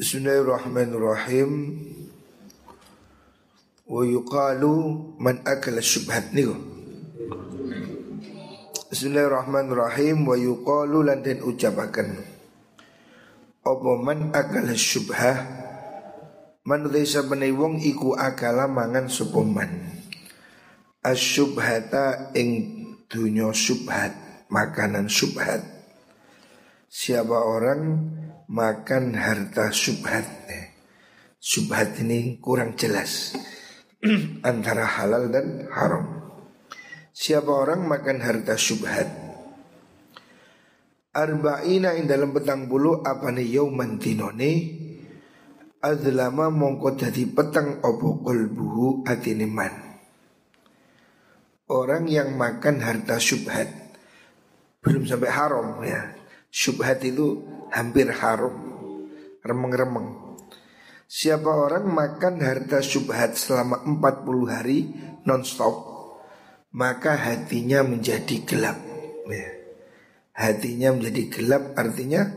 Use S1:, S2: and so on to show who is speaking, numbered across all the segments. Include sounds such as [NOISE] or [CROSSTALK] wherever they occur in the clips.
S1: Bismillahirrahmanirrahim. Wa yuqalu man akala syubhat niku. Bismillahirrahmanirrahim wa yuqalu lan den ucapaken. Apa man akala syubhah man desa wong iku akala mangan sapa man. Asyubhata ing dunya syubhat, makanan syubhat. Siapa orang makan harta subhat Subhat ini kurang jelas [CLEARS THROAT] antara halal dan haram. Siapa orang makan harta subhat Arba'ina in dalam petang bulu apa nih yauman dinone? Adlama mongko dadi petang opo kolbuhu atiniman Orang yang makan harta subhat Belum sampai haram ya. Subhat itu hampir haram Remeng-remeng. Siapa orang makan harta subhat selama 40 hari non-stop Maka hatinya menjadi gelap. Ya. Hatinya menjadi gelap artinya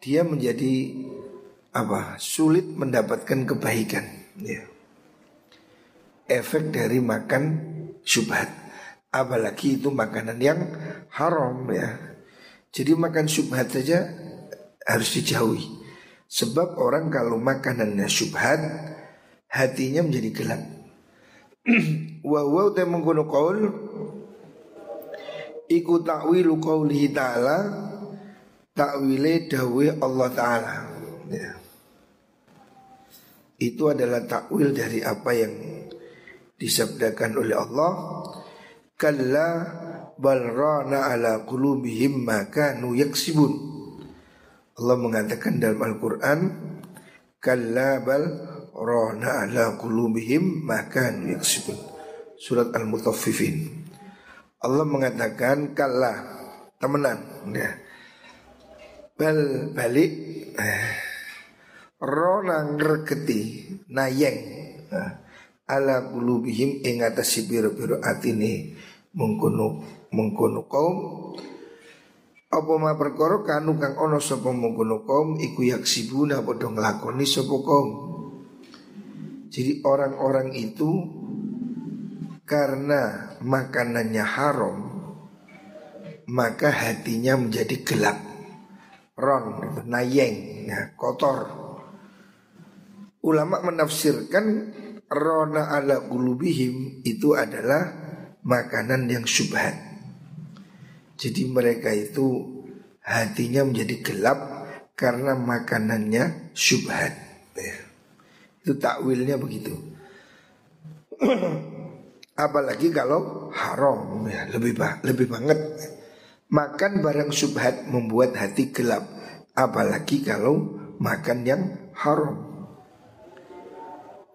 S1: Dia menjadi apa sulit mendapatkan kebaikan. Ya. Efek dari makan subhat Apalagi itu makanan yang haram ya. Jadi makan subhat saja harus dijauhi. Sebab orang kalau makanannya subhat, hatinya menjadi gelap. [CLEARS THROAT] wa wa ta mengkono qaul iku ta'wilu qaulihi ta'ala takwile dawe Allah taala. Ya. Itu adalah takwil dari apa yang disabdakan oleh Allah. Kalla bal rana ala qulubihim maka nu yaksibun. Allah mengatakan dalam Al-Qur'an kalla bal rana ala qulubihim maka nu yaksibun. Surat Al-Mutaffifin. Allah mengatakan kalla temenan ya. Bal balik eh, rona ngreketi nayeng eh, ala qulubihim ing atase biro-biro atine mengkono mengkono kaum apa ma perkara kanu kang ana sapa mengkono kaum iku yaksibuna padha nglakoni sapa kaum jadi orang-orang itu karena makanannya haram maka hatinya menjadi gelap ron nayeng ya, kotor ulama menafsirkan rona ala qulubihim itu adalah makanan yang syubhat. Jadi mereka itu hatinya menjadi gelap karena makanannya syubhat. Ya. Itu takwilnya begitu. [CLEARS THROAT] Apalagi kalau haram ya, lebih bah, lebih banget. Makan barang syubhat membuat hati gelap. Apalagi kalau makan yang haram.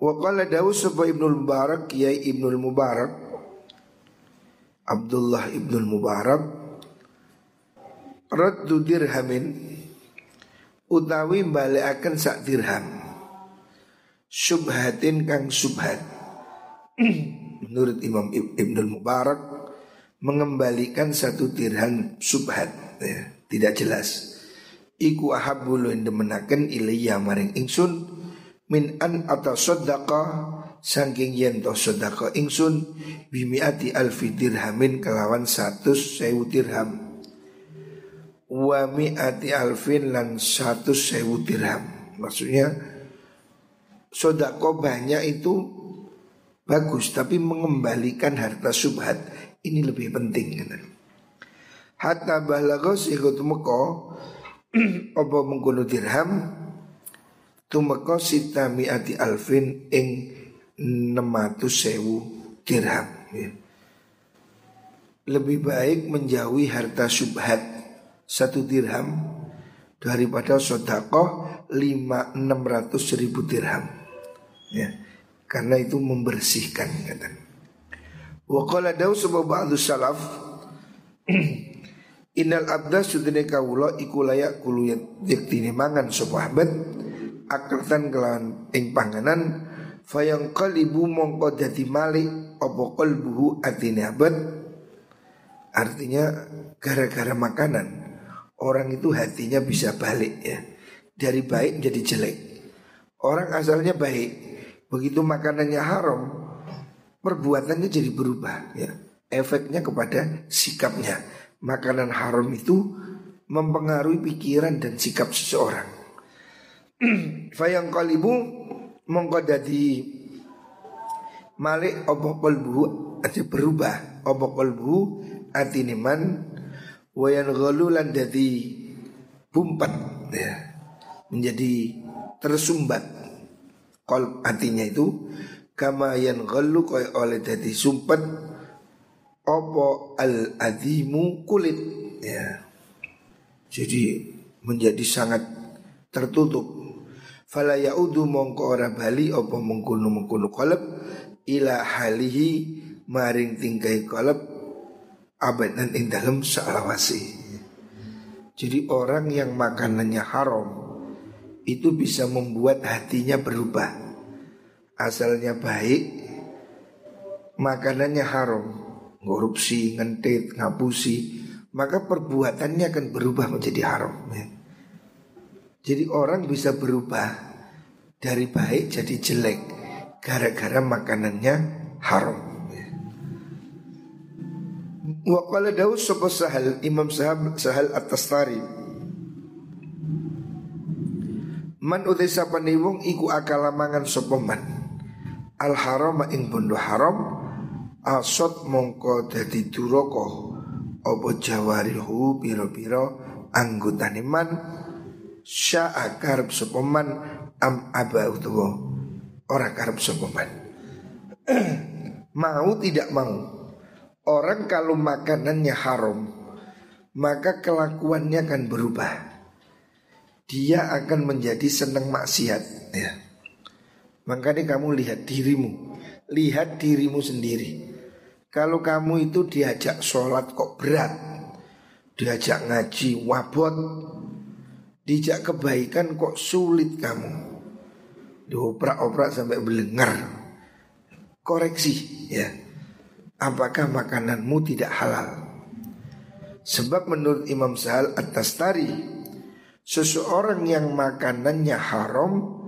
S1: Wa qala Dawud Ibnul Mubarak Kiai Ibnul Mubarak Abdullah ibnul Mubarak Raddu dirhamin. Utawi balikaken sak dirham. Subhatin kang subhat [CLEARS THROAT] Menurut Imam Ibnul Mubarak Mengembalikan satu dirham subhat ya, Tidak jelas. Iku ahabulu yang demenaken ilayya maring ingsun Min an atas sodaqa Sangking yen to ingsun bimiati alfi dirhamin kelawan satu sewu dirham wa miati alfin lan satu sewu dirham. Maksudnya sodako banyak itu bagus tapi mengembalikan harta subhat. Ini lebih penting hatta balagos ikut meko [CLEARS THROAT] apa mengkono dirham tumeko sita miati alfin ing 600 sewu dirham ya. Lebih baik menjauhi harta subhat satu dirham daripada sodakoh lima enam ratus ribu dirham. Ya karena itu membersihkan kata. Wakala dawu sebab ba'du salaf [CLEARS THROAT] Innal abda sudene kawula iku layak kulu yaktini mangan sahabat akaltan kelawan ing panganan Fayang kalibu mongko dadi malik Opo kolbuhu atine abad. Artinya gara-gara makanan Orang itu hatinya bisa balik ya dari baik menjadi jelek. Orang asalnya baik, begitu makanannya haram, perbuatannya jadi berubah ya. Efeknya kepada sikapnya. Makanan haram itu mempengaruhi pikiran dan sikap seseorang. [CLEARS THROAT] Fayang kalibu mongko dadi malik opo kolbu berubah opo kolbu atiniman wayan lan dadi bumpat ya. Menjadi tersumbat. Kol hatinya itu kama yang gelu koi oleh dadi sumpat opo al adimu kulit ya. Jadi menjadi sangat tertutup. Fala yaudu mongko ora bali opo mengkunu mengkunu kolab ila halihi maring tingkai kolab abadan ing dalam salawasi jadi orang yang makanannya haram itu bisa membuat hatinya berubah asalnya baik makanannya haram korupsi, ngentit, ngapusi, maka perbuatannya akan berubah menjadi haram. Ya. Jadi orang bisa berubah dari baik jadi jelek gara-gara makanannya haram. Wa qala Daud sapa Sahal? Imam Sahal Sahal At-Tastari. Man utai sapa wong iku akala mangan sapa man? Al haram ing bondo haram asot mongko dadi duraka apa jawarihu pira-pira anggotane man? Syaa karep sapa man am aba utawa ora karep sapa man? [CLEARS THROAT] Mau tidak mau orang kalau makanannya haram maka kelakuannya akan berubah. Dia akan menjadi senang maksiat ya. Makanya kamu lihat dirimu. Lihat dirimu sendiri. Kalau kamu itu diajak sholat kok berat? Diajak ngaji wabot? Diajak kebaikan kok sulit kamu? Dioprak-oprak sampai belengar Koreksi ya Apakah makananmu tidak halal Sebab menurut Imam Sahal At-Tastari Seseorang yang makanannya haram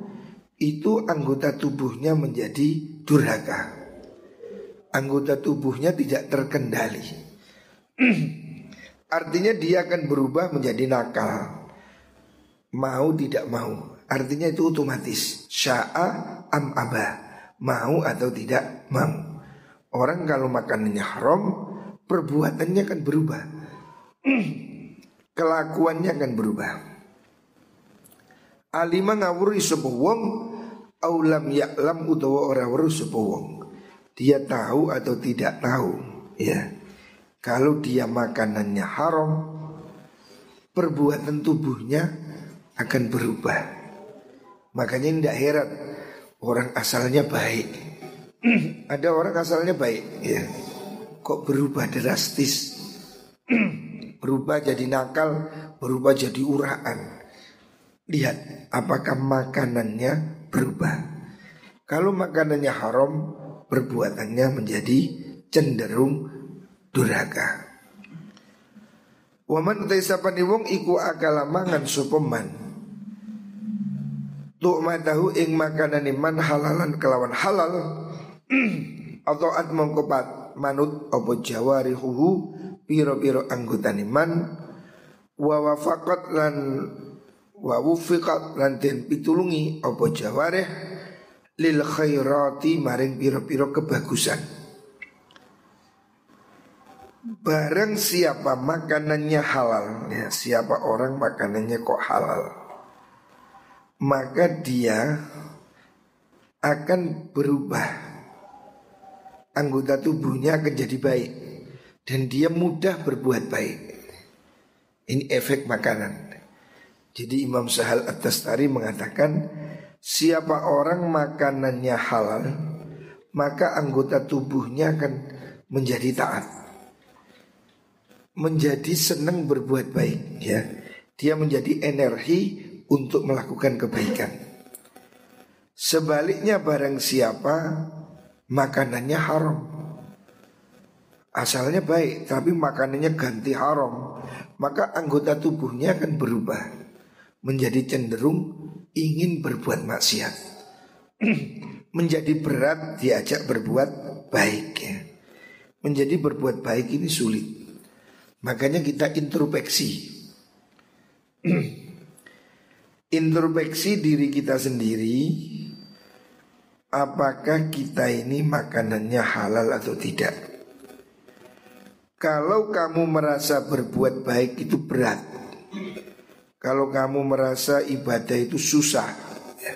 S1: Itu anggota tubuhnya menjadi durhaka anggota tubuhnya tidak terkendali. [CLEARS THROAT] Artinya dia akan berubah menjadi nakal. Mau tidak mau. Artinya itu otomatis. Sya'a am abah. Mau atau tidak mau. Orang kalau makanannya haram, perbuatannya akan berubah. [CLEARS THROAT] Kelakuannya akan berubah. Alima ngawuri sebuah wong aulam ya'lam utawa ora weruh sapa wong dia tahu atau tidak tahu ya kalau dia makanannya haram perbuatan tubuhnya akan berubah makanya tidak heran orang asalnya baik [CLEARS THROAT] ada orang asalnya baik. Ya kok berubah drastis? [CLEARS THROAT] Berubah jadi nakal berubah jadi uraan. Lihat apakah makanannya berubah? Kalau makanannya haram perbuatannya menjadi cenderung durhaka. Waman utai sapani wong iku akala mangan sopeman. Tuk matahu ing makanan man halalan kelawan halal [CLEARS THROAT] Atau at mongkopat manut opo jawari huhu Piro-piro anggota man Wa wafakat lan Wa lan den pitulungi opo jawareh lil khairati maring piro-piro kebagusan. Barang siapa makanannya halal ya, Siapa orang makanannya kok halal Maka dia akan berubah Anggota tubuhnya akan jadi baik. Dan dia mudah berbuat baik. Ini efek makanan. Jadi Imam Sahal At-Tastari mengatakan Siapa orang makanannya halal Maka anggota tubuhnya akan menjadi taat. Menjadi senang berbuat baik ya. Dia menjadi energi untuk melakukan kebaikan. Sebaliknya barang siapa makanannya haram Asalnya baik tapi makanannya ganti haram Maka anggota tubuhnya akan berubah menjadi cenderung ingin berbuat maksiat. [CLEARS THROAT] menjadi berat diajak berbuat baik ya. Menjadi berbuat baik ini sulit. Makanya kita introspeksi. [CLEARS THROAT] introspeksi diri kita sendiri apakah kita ini makanannya halal atau tidak. Kalau kamu merasa berbuat baik itu berat, kalau kamu merasa ibadah itu susah ya.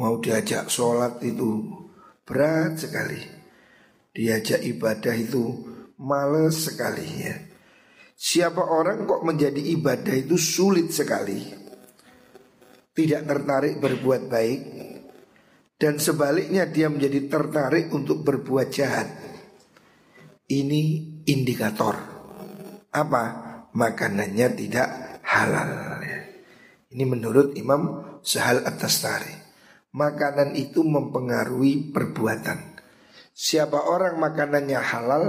S1: Mau diajak sholat itu berat sekali Diajak ibadah itu males sekali ya Siapa orang kok menjadi ibadah itu sulit sekali Tidak tertarik berbuat baik Dan sebaliknya dia menjadi tertarik untuk berbuat jahat. Ini indikator. Apa? Makanannya tidak halal. Ini menurut Imam Sahal At-Tastari. Makanan itu mempengaruhi perbuatan. Siapa orang makanannya halal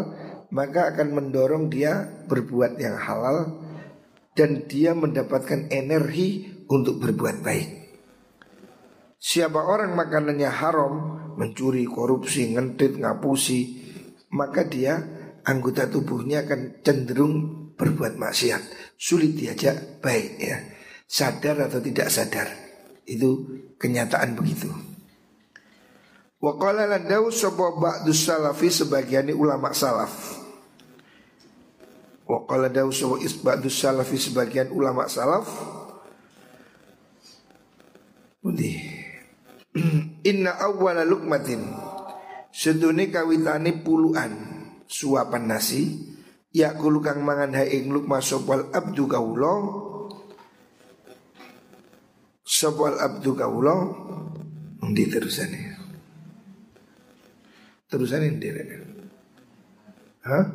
S1: Maka akan mendorong dia berbuat yang halal Dan dia mendapatkan energi untuk berbuat baik Siapa orang makanannya haram Mencuri, korupsi, ngentit, ngapusi Maka dia anggota tubuhnya akan cenderung berbuat maksiat sulit diajak baik ya. Sadar atau tidak sadar. Itu kenyataan begitu. Wa qala landau sapa ba'du salafi sebagian ulama salaf. Wa qala dawu sapa salafi sebagian ulama salaf. Budi. [CLEARS THROAT] Inna awwala lukmatin. Sedune kawitane puluhan suapan nasi Ya kulu kang mangan ha ing lukma sopal abdu kaulo Sopal abdu kaulo Di terusan ini Terusan ini Hah?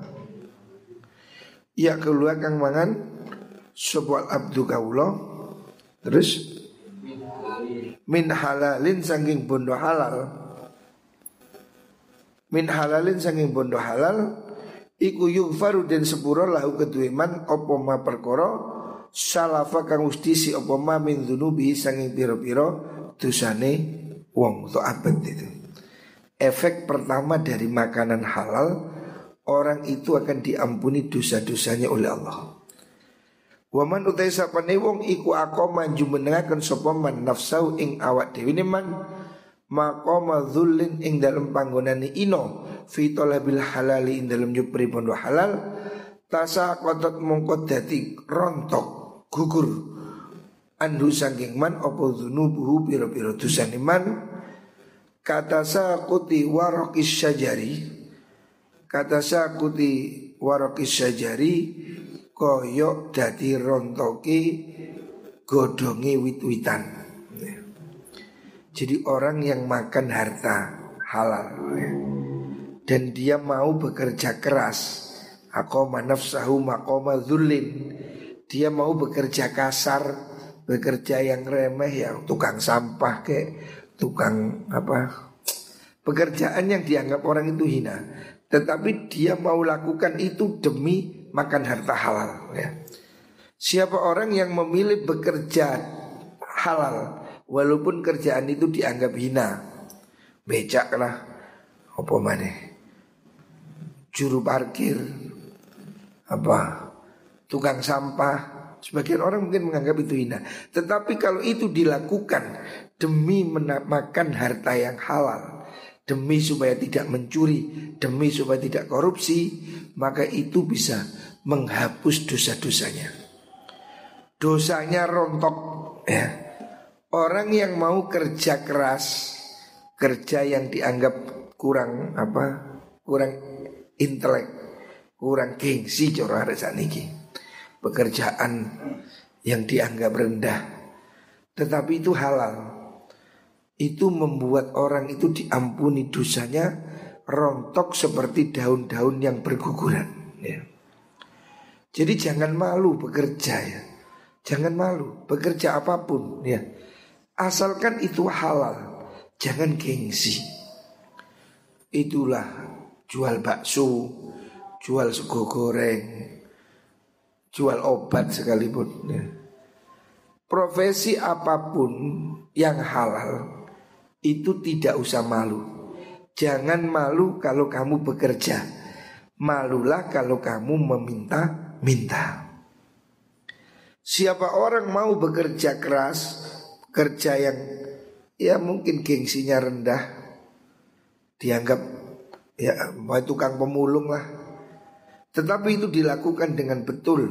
S1: Ya keluar kang mangan Sopal abdu kaulo Terus Min halalin sangking bondo halal Min halalin sangking bondo halal Iku yughfaru den sepuro lahu kedue apa ma perkara salafa kang ustisi apa ma min dzunubi sanging pira-pira dosane wong atau abad itu. Efek pertama dari makanan halal orang itu akan diampuni dosa-dosanya oleh Allah. Waman utai sapane wong iku akoma jumenengaken sapa man nafsau ing awak dhewe man maqama dzullin ing dalam panggonane ino fi talabil halali ing dalam nyupri bondo halal tasa kotot mongko dadi rontok gugur. Andu saking man apa dzunubuhu pira-pira dosane man? Kata sakuti warakis syajari kata sakuti warakis syajari koyok dadi rontoki godongi wit-witan. Jadi orang yang makan harta halal ya. Dan dia mau bekerja keras. Akoma nafsahu makoma zulin Dia mau bekerja kasar Bekerja yang remeh yang tukang sampah kayak Tukang apa Pekerjaan yang dianggap orang itu hina. Tetapi dia mau lakukan itu demi makan harta halal ya. Siapa orang yang memilih bekerja halal Walaupun kerjaan itu dianggap hina? Becak lah Apa mana Juru parkir Apa? Tukang sampah. Sebagian orang mungkin menganggap itu hina. Tetapi kalau itu dilakukan Demi makan harta yang halal Demi supaya tidak mencuri Demi supaya tidak korupsi Maka itu bisa menghapus dosa-dosanya Dosanya rontok ya Orang yang mau kerja keras, kerja yang dianggap kurang apa? Kurang intelek, kurang gengsi cara niki. Pekerjaan yang dianggap rendah. Tetapi itu halal. Itu membuat orang itu diampuni dosanya rontok seperti daun-daun yang berguguran ya. Jadi jangan malu bekerja ya. Jangan malu bekerja apa pun ya. Asalkan itu halal Jangan gengsi Itulah jual bakso Jual sego goreng Jual obat sekalipun ya. profesi apa pun yang halal itu tidak usah malu. Jangan malu kalau kamu bekerja. Malulah kalau kamu meminta-minta. Siapa orang mau bekerja keras, kerja yang ya mungkin gengsinya rendah, dianggap ya tukang pemulung lah. Tetapi itu dilakukan dengan betul,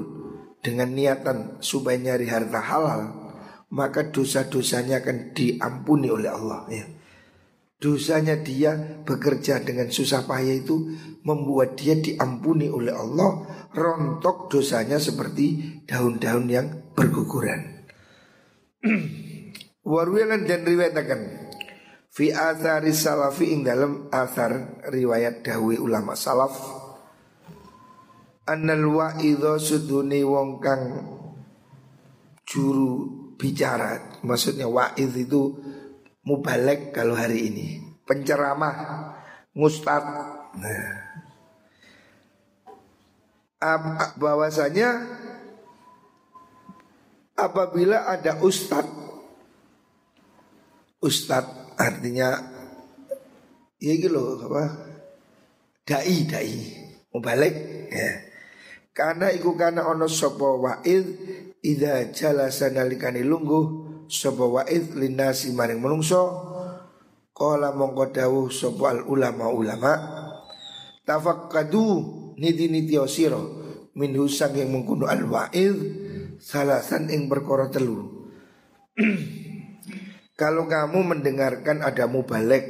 S1: dengan niatan supaya nyari harta halal, maka dosa-dosanya akan diampuni oleh Allah ya. Dosanya dia bekerja dengan susah payah itu membuat dia diampuni oleh Allah Rontok dosanya seperti daun-daun yang berguguran [CLEARS THROAT] Warwilan dan riwayatakan Fi athari salafi ing dalam athar riwayat dahwi ulama salaf Annal wa'idho suduni wong kang juru bicara Maksudnya wa'id itu mubalek kalau hari ini. Penceramah mustad. Nah. bahwasanya apabila ada ustad ustad artinya ya gitu apa? Dai dai mubalek ya. Karena iku karena ono sopo wa'id ida jalasa nalikani lungguh sapa wa'id linasi maring menungso Kala mongko dawuh sapa al ulama ulama tafakkadu niti niti osiro min husang yang mengkuno al wa'id salasan ing perkara telu [CLEARS THROAT] Kalau kamu mendengarkan ada mubalek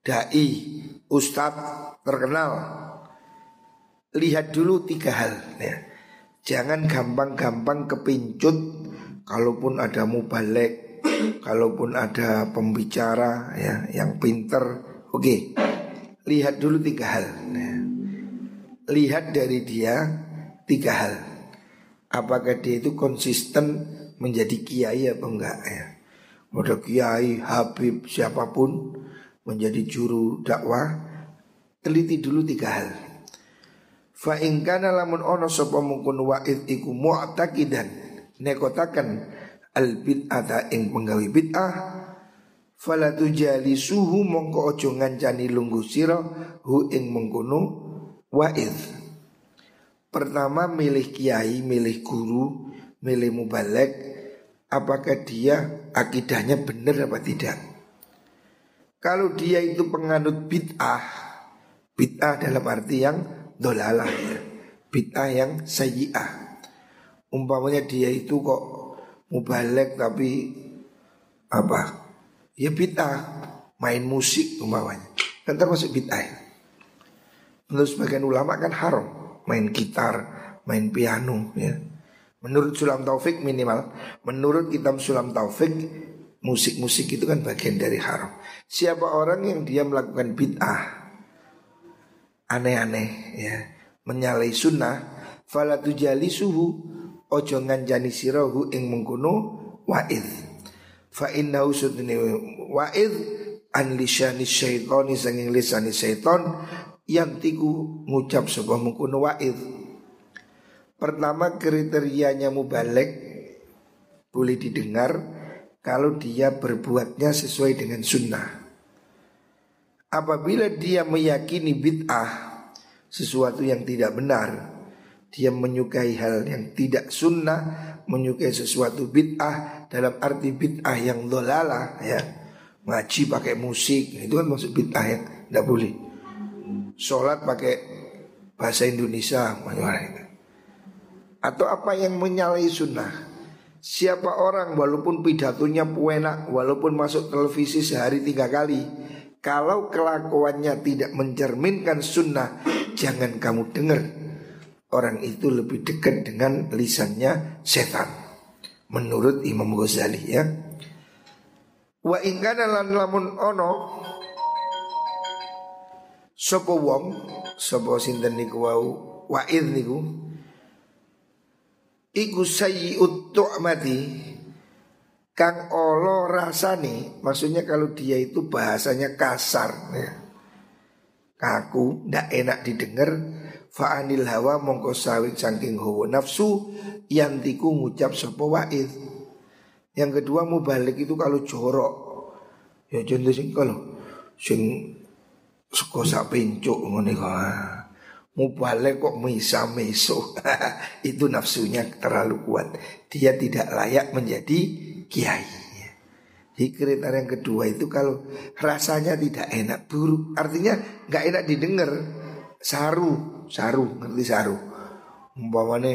S1: Dai Ustadz terkenal Lihat dulu tiga hal ya. Jangan gampang-gampang kepincut kalaupun ada mubalek, kalaupun ada pembicara ya yang pinter, oke, lihat dulu tiga hal. Lihat dari dia tiga hal. Apakah dia itu konsisten menjadi kiai apa enggak ya? Modal kiai, habib, siapa pun menjadi juru dakwah, teliti dulu tiga hal. Fa ingkana lamun ono sapa mungkun wa'id iku mu'taqidan nekotakan al bid'ata ing penggawe bid'ah fala suhu mongko ojo ngancani lunggu sira hu ing mengkono wa'id. Pertama milih kiai milih guru milih mubalek apakah dia akidahnya benar apa tidak? Kalau dia itu penganut bid'ah bid'ah dalam arti yang dolalah ya bid'ah yang sayyi'ah umpamanya dia itu kok mubalek tapi apa? Ya bid'ah main musik umpamanya. Kan termasuk bid'ah menurut sebagian ulama kan haram main gitar main piano ya. Menurut Sulam Taufik minimal menurut kitab Sulam Taufik musik-musik itu kan bagian dari haram. Siapa orang yang dia melakukan bid'ah aneh-aneh ya. Menyalahi sunnah jali suhu ojo nganjani sirahu ing mengkono wa'id fa innahu sudni wa'id an lisani syaitani sanging lisani syaiton yang tiku ngucap sebuah mengkono wa'id pertama kriterianya mubalek boleh didengar kalau dia berbuatnya sesuai dengan sunnah apabila dia meyakini bid'ah sesuatu yang tidak benar dia menyukai hal yang tidak sunnah, menyukai sesuatu bid'ah dalam arti bid'ah yang dolala ya. Ngaji pakai musik, itu kan maksud bid'ah yang tidak boleh. Sholat pakai bahasa Indonesia, atau apa yang menyalahi sunnah. Siapa orang walaupun pidatonya puenak, walaupun masuk televisi sehari tiga kali, kalau kelakuannya tidak mencerminkan sunnah, jangan kamu dengar orang itu lebih dekat dengan lisannya setan. Menurut Imam Ghazali ya. Wa ingkana lan lamun ono Sopo wong Sopo sinten niku wau Wa'id niku Iku sayyi'ut tu'mati Kang olo rasani Maksudnya kalau dia itu bahasanya kasar ya. Kaku, ndak enak didengar. Fa'anil hawa mongko sawit saking hawa nafsu Yang tiku ngucap sopo wa'id. Yang kedua mubalik itu kalau jorok. Ya contoh sing kalau sing sekosa pencuk ngene Mubalik kok misa meso [LAUGHS] Itu nafsunya terlalu kuat. Dia tidak layak menjadi kiai. Di kriteria yang kedua itu kalau rasanya tidak enak buruk Artinya nggak enak didengar. Saru, saru, ngerti saru? Umpamane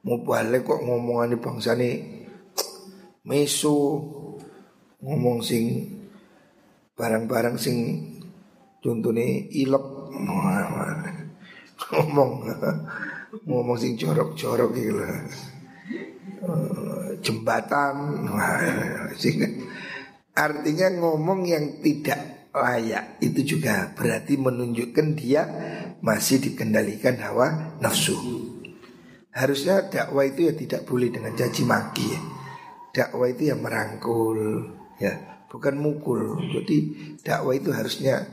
S1: mubalik kok ngomongan bangsa ini Meso Ngomong sing Barang-barang sing Contohnya ilok ngomong ngomong sing jorok-jorok gitu lah. Jembatan artinya ngomong yang tidak layak itu juga berarti menunjukkan dia masih dikendalikan hawa nafsu. Harusnya dakwah itu ya tidak boleh dengan caci maki ya. Dakwah itu ya merangkul ya, bukan mukul. Jadi dakwah itu harusnya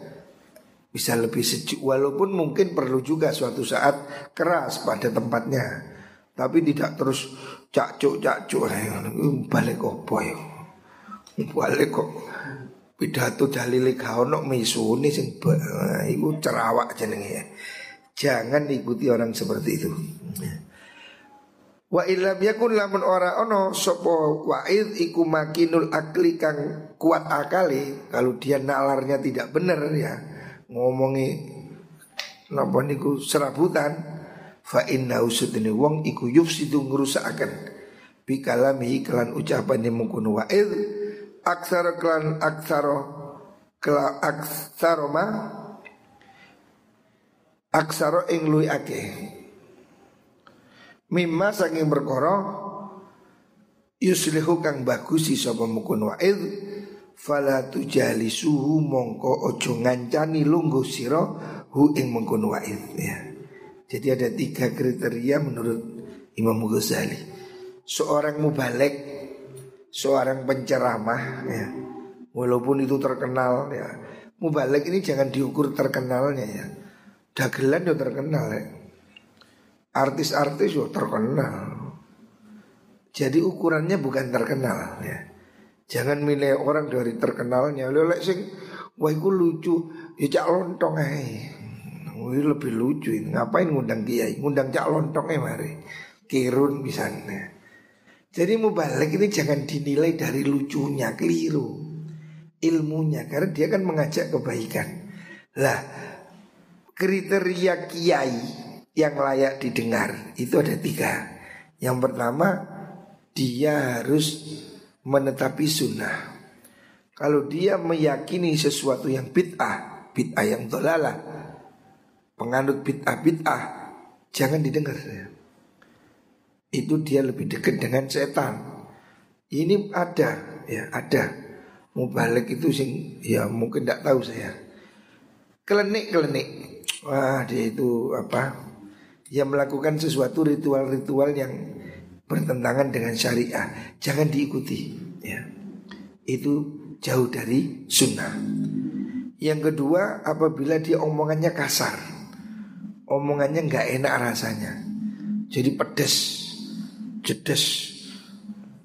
S1: bisa lebih sejuk walaupun mungkin perlu juga suatu saat keras pada tempatnya tapi tidak terus cakcuk cakcuk. Balik opo ya? Balik kok. Pidato dalil ono misuni sing iku cerawak jenenge jangan ikuti orang seperti itu. Wa ilam yakun lamun ora ono sopo wa'id iku makinul akli kang kuat akali kalau dia nalarnya tidak benar ya ngomongi napa niku serabutan fa inna usudine wong iku yufsidu ngrusakaken bi kelan ucapan mungkun wa'id aksara kelan aksara kela aksara ma aksara ing luwi akeh mimma saking perkara yuslihu kang bagus sapa mukun wa'id fala suhu mongko ojo ngancani lungguh siro hu ing mengkono wa'id ya. Jadi ada tiga kriteria menurut Imam Ghazali. Seorang mubalek, seorang penceramah ya. Walaupun itu terkenal ya. Mubalek ini jangan diukur terkenalnya ya. Dagelan yo terkenal ya. Artis-artis yo terkenal. Jadi ukurannya bukan terkenal ya. Jangan milih orang dari terkenalnya. Lelek sing wah iku lucu, ya cak lontong. Wih lebih lucu ini. Ngapain ngundang kiai? Ngundang cak lontong ae mari. Kirun misalnya. Jadi balik ini jangan dinilai dari lucunya, keliru. Ilmunya karena dia kan mengajak kebaikan. Lah kriteria kiai yang layak didengar itu ada tiga. Yang pertama dia harus menetapi sunnah. Kalau dia meyakini sesuatu yang bid'ah, bid'ah yang dolalah, penganut bid'ah bid'ah, jangan didengar. Itu dia lebih dekat dengan setan. Ini ada, ya ada. Mubalik itu sing, ya mungkin tidak tahu saya. Kelenik kelenik, wah dia itu apa? Yang melakukan sesuatu ritual-ritual yang bertentangan dengan syariah jangan diikuti ya itu jauh dari sunnah yang kedua apabila dia omongannya kasar omongannya nggak enak rasanya. Jadi pedes jedes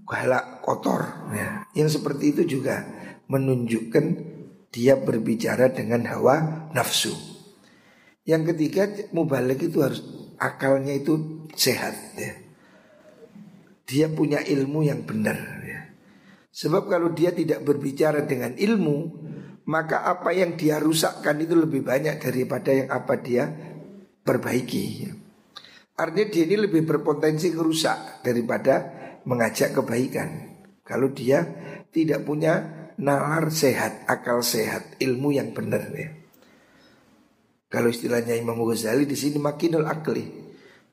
S1: galak kotor ya. Yang seperti itu juga menunjukkan dia berbicara dengan hawa nafsu. Yang ketiga mubalik itu harus akalnya itu sehat ya. Dia punya ilmu yang benar ya. Sebab kalau dia tidak berbicara dengan ilmu Maka apa yang dia rusakkan itu lebih banyak daripada yang apa dia perbaiki ya. Artinya dia ini lebih berpotensi kerusak daripada mengajak kebaikan Kalau dia tidak punya nalar sehat, akal sehat, ilmu yang benar ya. Kalau istilahnya Imam Ghazali di sini makinul akli,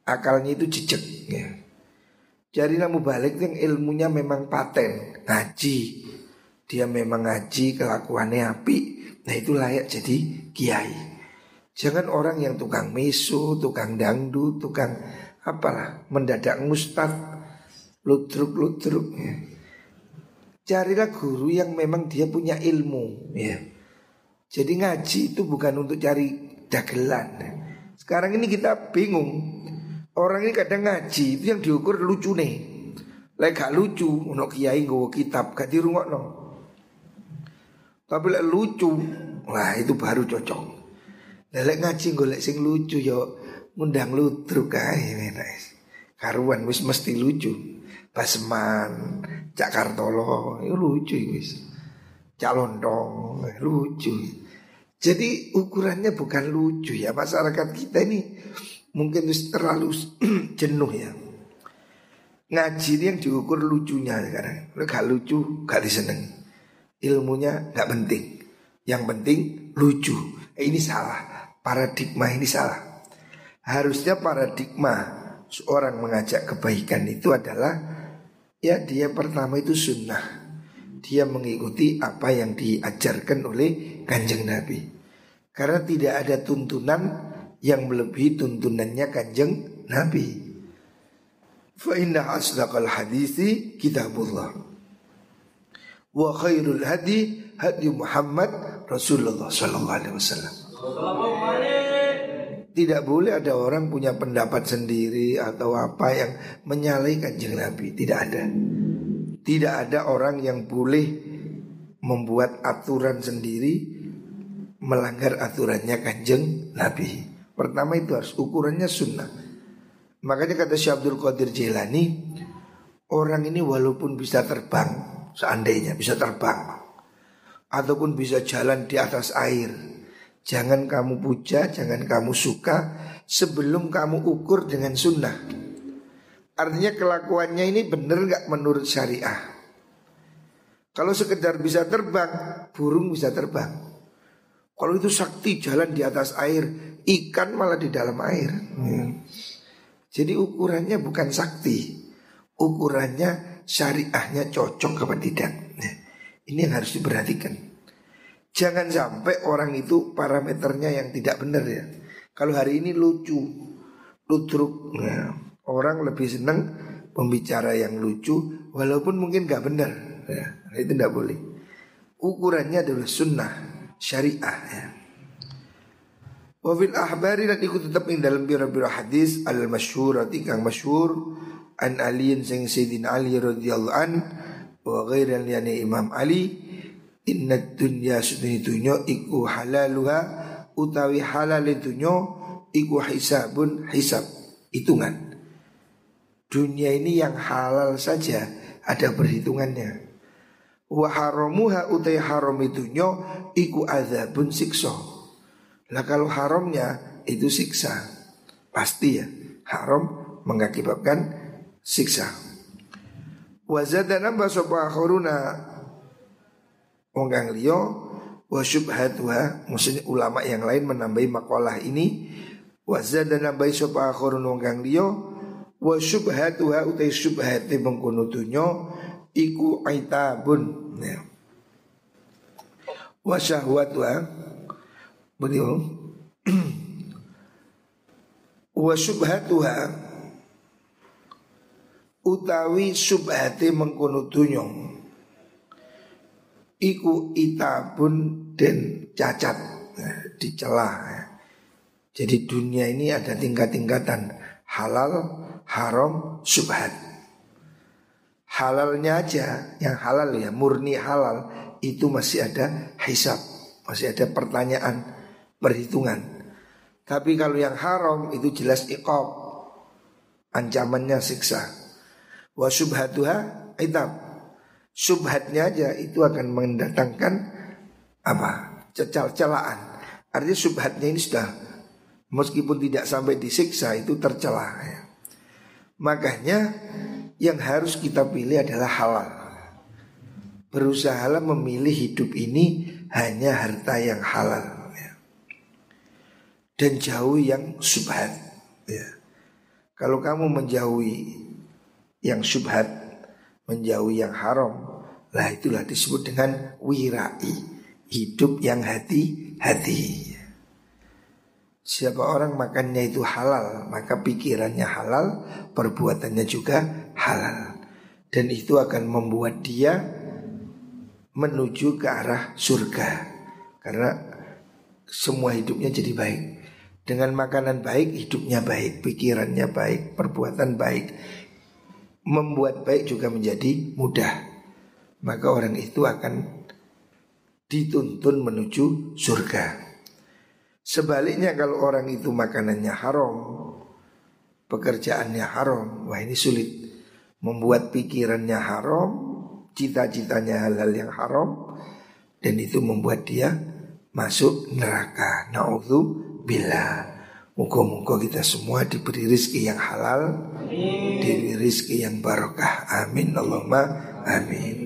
S1: akalnya itu jejak ya. Jadilah mubalik yang ilmunya memang paten Ngaji Dia memang ngaji kelakuannya api Nah itu layak jadi kiai Jangan orang yang tukang mesu, tukang dangdut, tukang apalah Mendadak mustad Lutruk-lutruk ya. Carilah guru yang memang dia punya ilmu ya. Jadi ngaji itu bukan untuk cari dagelan Sekarang ini kita bingung Orang ini kadang ngaji itu yang diukur lucu nih Lek gak lucu, ono kiai nggawa kitab gak dirungokno. Tapi lek lucu, wah itu baru cocok. Lek ngaji golek sing lucu yo ngundang ludruk kae Karuan wis mesti lucu. Basman, Cak Kartolo, itu lucu wis. Cak Lontong, lucu. Jadi ukurannya bukan lucu ya masyarakat kita ini mungkin terlalu [CLEARS THROAT] jenuh ya. Ngaji ini yang diukur lucunya sekarang. Kalau gak lucu gak diseneng. Ilmunya gak penting. Yang penting lucu. Eh, ini salah. Paradigma ini salah. Harusnya paradigma seorang mengajak kebaikan itu adalah ya dia pertama itu sunnah. Dia mengikuti apa yang diajarkan oleh kanjeng Nabi. Karena tidak ada tuntunan yang melebihi tuntunannya kanjeng Nabi. Fa inna asdaqal hadisi kitabullah. Wa khairul hadi hadi Muhammad Rasulullah sallallahu. Tidak boleh ada orang punya pendapat sendiri atau apa yang menyalahi kanjeng Nabi. Tidak ada. Tidak ada orang yang boleh membuat aturan sendiri melanggar aturannya kanjeng Nabi. Pertama itu harus ukurannya sunnah. Makanya kata Syekh Abdul Qadir Jailani, orang ini walaupun bisa terbang, seandainya bisa terbang, ataupun bisa jalan di atas air, jangan kamu puja, jangan kamu suka sebelum kamu ukur dengan sunnah. Artinya kelakuannya ini benar nggak menurut syariah. Kalau sekedar bisa terbang, burung bisa terbang. Kalau itu sakti jalan di atas air, ikan malah di dalam air. Hmm. Jadi ukurannya bukan sakti, ukurannya syariahnya cocok apa tidak. Nah, ini yang harus diperhatikan. Jangan sampai orang itu parameternya yang tidak benar ya. Kalau hari ini lucu, lutruk, nah, orang lebih senang pembicara yang lucu, walaupun mungkin gak benar. Ya, itu tidak boleh. Ukurannya adalah sunnah syariah ya. Wafil ahbari dan ikut tetap ing dalam bira-bira hadis al masyhur kang masyhur an aliin sing sayyidina Ali radhiyallahu an wa ghairan yani Imam Ali inna dunya sunni dunya iku halaluha utawi halal dunya iku hisabun hisab hitungan dunia ini yang halal saja ada perhitungannya wa haramuha utai haram itunya iku azabun sikso. Lah kalau haramnya itu siksa. Pasti ya, haram mengakibatkan siksa. Wa zada nambah sapa wong kang liya wa syubhatuha maksudnya ulama yang lain menambahi makalah ini wa zada nambah sapa akhirun wong kang liya wa syubhatuha utai syubhate mengkono dunya iku aitabun. Ya. wa syahwatuha beliau [CLEARS THROAT] wa syubhatuha utawi subhate mengkono dunya iku itabun dan cacat ya, dicela ya. Jadi dunia ini ada tingkat-tingkatan. Halal, haram, subhat. Halalnya aja yang halal ya murni halal itu masih ada hisab masih ada pertanyaan perhitungan. Tapi kalau yang haram itu jelas iqab ancamannya siksa. Wa subhatuha itab subhatnya aja itu akan mendatangkan apa cecal celaan artinya subhatnya ini sudah meskipun tidak sampai disiksa itu tercela ya. makanya yang harus kita pilih adalah halal. Berusahalah memilih hidup ini hanya harta yang halal ya. dan jauh yang subhat. Ya. Kalau kamu menjauhi yang subhat, menjauhi yang haram, lah itulah disebut dengan wirai, hidup yang hati-hati. Siapa orang makannya itu halal, maka pikirannya halal, perbuatannya juga halal. Dan itu akan membuat dia menuju ke arah surga. Karena semua hidupnya jadi baik. Dengan makanan baik, hidupnya baik, pikirannya baik, perbuatan baik. membuat baik juga menjadi mudah. Maka orang itu akan dituntun menuju surga. Sebaliknya kalau orang itu makanannya haram, pekerjaannya haram, wah ini sulit. Membuat pikirannya haram, cita-citanya hal-hal yang haram, dan itu membuat dia masuk neraka. Naudzubillah. Muka-muka kita semua diberi rizki yang halal Diberi rizki yang barokah Amin Allahumma amin